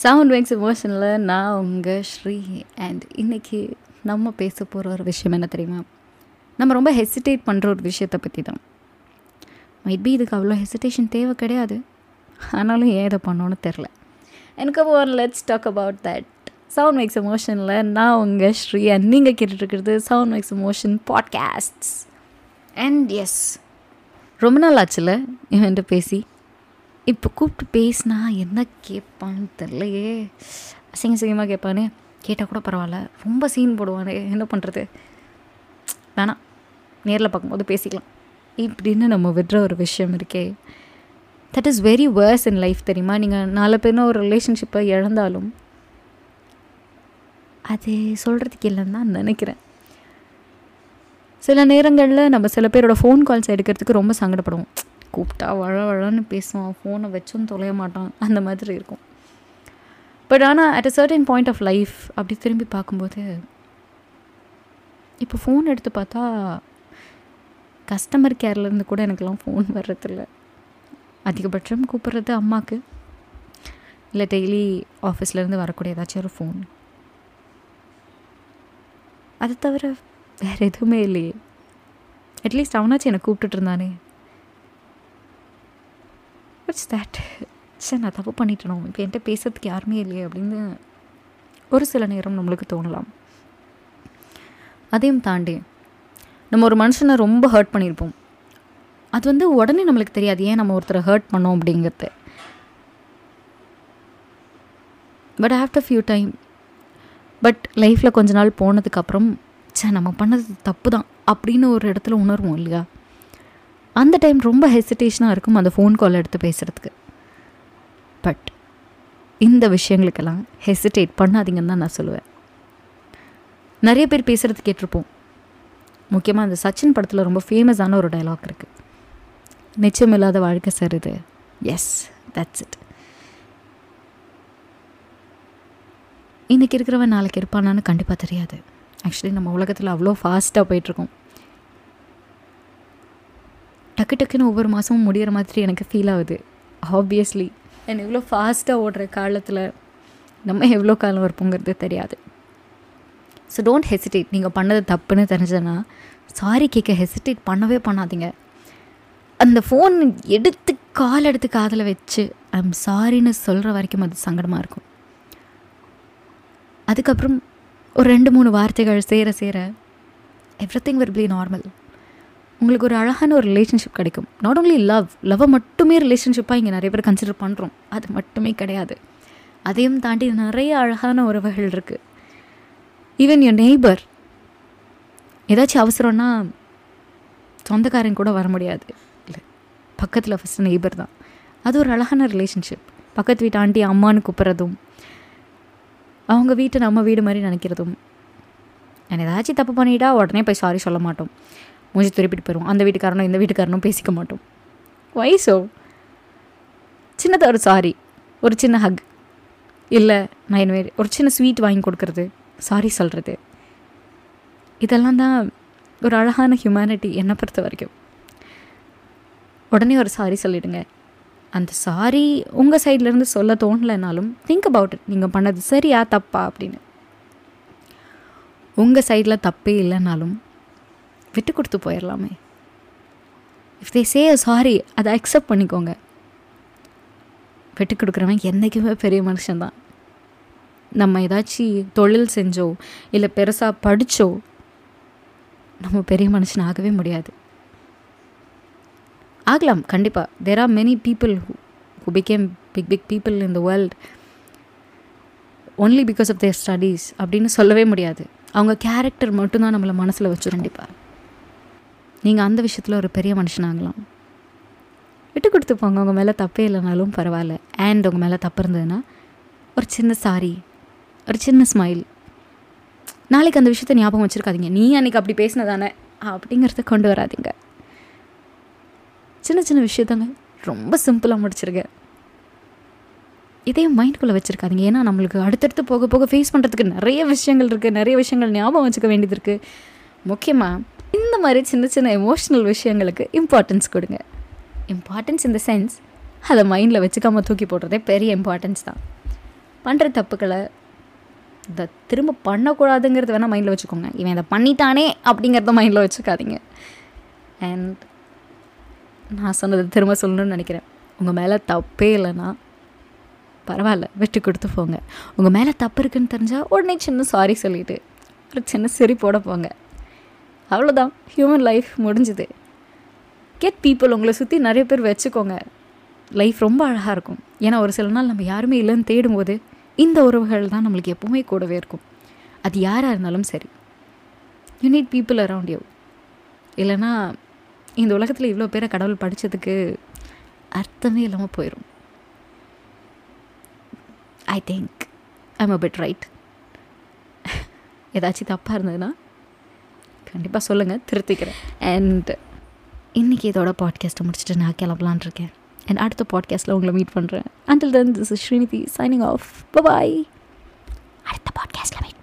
Sound wax எமோஷனில் நான் உங்கள் Sri. And இன்றைக்கி நம்ம பேச போகிற ஒரு விஷயம் என்ன தெரியுமா? நம்ம ரொம்ப ஹெசிடேட் பண்ணுற ஒரு விஷயத்தை பற்றி தான் மைட்பி இதுக்கு அவ்வளோ ஹெசிடேஷன் தேவை கிடையாது. ஆனாலும் ஏன் இதை பண்ணோன்னு தெரில எனக்கு one let's talk about that sound makes எமோஷனில் நான் உங்கள் ஸ்ரீ. அண்ட் நீங்கள் கேட்டுட்ருக்கிறது sound makes emotion podcasts and yes ரொம்ப நாள் ஆச்சுல இவன்ட்டு பேசி. இப்போ கூப்பிட்டு பேசினா என்ன கேட்பான்னு தெரிலையே அசிங்க அசிங்கமாக கேட்பானே கேட்டால் கூட பரவாயில்ல. ரொம்ப சீன் போடுவானே. என்ன பண்ணுறது வேணாம் நேரில் பார்க்கும்போது பேசிக்கலாம். இப்படின்னு நம்ம விடுற ஒரு விஷயம் இருக்கே. That is very worse in life தெரியுமா? நீங்கள் நாலு பேரும் ஒரு ரிலேஷன்ஷிப்பை இழந்தாலும். அது சொல்கிறதுக்கு இல்லைன்னு தான் நினைக்கிறேன். சில நேரங்களில் நம்ம சில பேரோட ஃபோன் கால்ஸ் எடுக்கிறதுக்கு ரொம்ப சங்கடப்படுவோம். கூப்பிட்டா வழ வழன்னு பேசுவான். ஃபோனை வச்சும் தொலைய மாட்டான். அந்த மாதிரி இருக்கும். பட் ஆனால் at a certain point of life அப்படி திரும்பி பார்க்கும்போது இப்போ ஃபோன் எடுத்து பார்த்தா கஸ்டமர் கேர்லேருந்து கூட எனக்கெல்லாம் ஃபோன் வர்றதில்ல. அதிகபட்சம் கூப்பிட்றது அம்மாவுக்கு இல்லை டெய்லி ஆஃபீஸ்லேருந்து வரக்கூடிய ஏதாச்சும் ஒரு ஃபோன் அதை தவிர வேறு எதுவுமே இல்லையே. அட்லீஸ்ட் அவனாச்சும் என்னை கூப்பிட்டுட்டு இருந்தானே. வாட்ஸ் தேட் சரி நான் தப்பு பண்ணிட்டேனோ? இப்போ என்கிட்ட பேசுறதுக்கு யாருமே இல்லையே அப்படின்னு ஒரு சில நேரம் நம்மளுக்கு தோணலாம். அதையும் தாண்டி நம்ம ஒரு மனுஷனை ரொம்ப ஹர்ட் பண்ணியிருப்போம். அது வந்து உடனே நம்மளுக்கு தெரியாது. ஏன் நம்ம ஒருத்தரை ஹர்ட் பண்ணோம் அப்படிங்கிறது? But after few time but லைஃப்பில் கொஞ்ச நாள் போனதுக்கப்புறம் சே நம்ம பண்ணது தப்பு தான் அப்படின்னு ஒரு இடத்துல உணர்வோம் இல்லையா? அந்த டைம் ரொம்ப ஹெசிடேஷனாக இருக்கும் அந்த ஃபோன் கால் எடுத்து பேசுகிறதுக்கு பட் இந்த விஷயங்களுக்கெல்லாம் ஹெசிடேட் பண்ணாதீங்கன்னு தான் நான் சொல்லுவேன். நிறைய பேர் பேசுகிறது கேட்டிருப்போம். முக்கியமாக அந்த சச்சின் படத்தில் ரொம்ப ஃபேமஸான ஒரு டைலாக் இருக்குது நிச்சயம் இல்லாத வாழ்க்கை சார் இது. எஸ் தட்ஸ் இட் இன்றைக்கி இருக்கிறவன் நாளைக்கு இருப்பானான்னு கண்டிப்பாக தெரியாது. ஆக்சுவலி நம்ம உலகத்தில் அவ்வளோ ஃபாஸ்ட்டாக போயிட்டுருக்கோம் டக்கு டக்குன்னு ஒவ்வொரு மாதமும் முடிகிற மாதிரி எனக்கு ஃபீல் ஆகுது. ஆப்வியஸ்லி அண்ட் இவ்வளோ ஃபாஸ்ட்டாக ஓடுற காலத்தில் நம்ம எவ்வளோ காலம் இருப்போங்கிறது தெரியாது. ஸோ டோன்ட் ஹெசிடேட் நீங்கள் பண்ணது தப்புன்னு தெரிஞ்சதுன்னா சாரி கேட்க ஹெசிடேட் பண்ணவே பண்ணாதீங்க. அந்த ஃபோன் எடுத்து கால் எடுத்து காதில் வச்சு ஐம் சாரின்னு சொல்கிற வரைக்கும் அது சங்கடமாக இருக்கும். அதுக்கப்புறம் ஒரு ரெண்டு மூணு வார்த்தைகள் சேர சேர everything will be normal உங்களுக்கு ஒரு அழகான ஒரு ரிலேஷன்ஷிப் கிடைக்கும். நாட் ஓன்லி லவ் லவ்வை மட்டுமே ரிலேஷன்ஷிப்பாக இங்கே நிறைய பேர் கன்சிடர் பண்ணுறோம் அது மட்டுமே கிடையாது. அதையும் தாண்டி நிறைய அழகான உறவுகள் இருக்குது ஈவன் என் நெய்பர் ஏதாச்சும் அவசரம்னா சொந்தக்காரன் கூட வர முடியாது. இல்லை பக்கத்தில் ஃபஸ்ட்டு நெய்பர் தான். அது ஒரு அழகான ரிலேஷன்ஷிப் பக்கத்து வீட்டு ஆண்டி அம்மான்னு கூப்பிட்றதும் அவங்க வீட்டை நம்ம வீடு மாதிரி நினைக்கிறதும். நான் ஏதாச்சும் தப்பு பண்ணிட்டா உடனே போய் சாரி சொல்ல மாட்டோம். மூஞ்சி திருப்பிட்டு போயிடுவோம் அந்த வீட்டுக்காரனும் இந்த வீட்டுக்காரனும் பேசிக்க மாட்டோம். வயசோ சின்னதாக ஒரு சாரி ஒரு சின்ன ஹக் இல்லை நான் இனிமேல் ஒரு சின்ன ஸ்வீட் வாங்கி கொடுக்குறது. சாரி சொல்கிறது இதெல்லாம் தான் ஒரு அழகான ஹியூமனிட்டி என்னை பொறுத்த வரைக்கும். உடனே ஒரு சாரி சொல்லிவிடுங்க அந்த சாரி உங்கள் சைட்லேருந்து சொல்ல தோணலைனாலும் திங்க் அபவுட் இட் நீங்கள் பண்ணது சரியா தப்பா அப்படின்னு. உங்கள் சைடில் தப்பே இல்லைனாலும் விட்டு கொடுத்து போயிடலாமே இஃப் தே சே சாரி அதை அக்செப்ட் பண்ணிக்கோங்க. விட்டு கொடுக்குறவன் என்றைக்குமே பெரிய மனுஷன்தான். நம்ம ஏதாச்சும் தொழில் செஞ்சோ இல்லை பெருசாக படித்தோ நம்ம பெரிய மனுஷன் ஆகவே முடியாது. ஆகலாம் கண்டிப்பாக there are many people who become big big people in the world only because of their studies அப்படின்னு சொல்லவே முடியாது. அவங்க கேரக்டர் மட்டும்தான் நம்மளை மனசில் வச்சு கண்டிப்பாக நீங்கள் அந்த விஷயத்தில் ஒரு பெரிய மனுஷனாகலாம். விட்டு கொடுத்து போங்க. உங்கள் மேலே தப்பே இல்லைனாலும் பரவாயில்ல. அண்ட் உங்கள் மேலே தப்பு இருந்ததுன்னா ஒரு சின்ன சாரி ஒரு சின்ன ஸ்மைல் நாளைக்கு அந்த விஷயத்த ஞாபகம் வச்சுருக்காதீங்க. நீ அன்றைக்கி அப்படி பேசினதானே? அப்படிங்கிறத கொண்டு வராதிங்க. சின்ன சின்ன விஷயத்தாங்க ரொம்ப சிம்பிளாக முடிச்சிருக்கேன் இதையும் மைண்ட்குள்ளே வச்சுருக்காதிங்க. ஏன்னா நம்மளுக்கு அடுத்தடுத்து போக போக ஃபேஸ் பண்ணுறதுக்கு நிறைய விஷயங்கள் இருக்குது நிறைய விஷயங்கள் ஞாபகம் வச்சுக்க வேண்டியது இருக்குது முக்கியமாக இந்த மாதிரி சின்ன சின்ன எமோஷ்னல் விஷயங்களுக்கு இம்பார்ட்டன்ஸ் கொடுங்க. இம்பார்ட்டன்ஸ் இந்த சென்ஸ் அதை மைண்டில் வச்சுக்காமல் தூக்கி போடுறதே பெரிய இம்பார்ட்டன்ஸ் தான். பண்ணுற தப்புக்களை இதை திரும்ப பண்ணக்கூடாதுங்கிறது வேணால் மைண்டில் வச்சுக்கோங்க. இவன் இதை பண்ணிட்டானே அப்படிங்கிறத மைண்டில் வச்சுக்காதீங்க. அண்ட் நான் சொன்னது திரும்ப சொல்லணும்னு நினைக்கிறேன். உங்கள் மேலே தப்பே இல்லைன்னா பரவாயில்ல விட்டு கொடுத்து போங்க. உங்கள் மேலே தப்பு இருக்குன்னு தெரிஞ்சால் உடனே சின்ன சாரி சொல்லிவிட்டு ஒரு சின்ன சிரிப்போட போங்க. அவ்வளோதான் ஹியூமன் லைஃப் முடிஞ்சுது. கெட் பீப்புள் உங்களை சுற்றி நிறைய பேர் வச்சுக்கோங்க. லைஃப் ரொம்ப அழகாக இருக்கும். ஏன்னா ஒரு சில நாள் நம்ம யாருமே இல்லைன்னு தேடும்போது இந்த உறவுகள் தான் நம்மளுக்கு எப்போவுமே கூடவே இருக்கும். அது யாராக இருந்தாலும் சரி. You need people around you இல்லைன்னா இந்த உலகத்தில் இவ்வளோ பேரை கடவுள் படித்ததுக்கு அர்த்தமே இல்லாமல் போயிடும் I think I'm a bit right ஏதாச்சும் தப்பாக இருந்ததுன்னா கண்டிப்பாக சொல்லுங்கள் திருத்திக்கிறேன். அண்ட் இன்றைக்கி இதோட பாட்காஸ்ட்டை முடிச்சுட்டு நான் கிளம்பலான் இருக்கேன் அண்ட் அடுத்த பாட்காஸ்ட்டில் உங்களை மீட் பண்ணுறேன் until then this is Srinidhi signing off bye அடுத்த பாட்காஸ்ட்டில்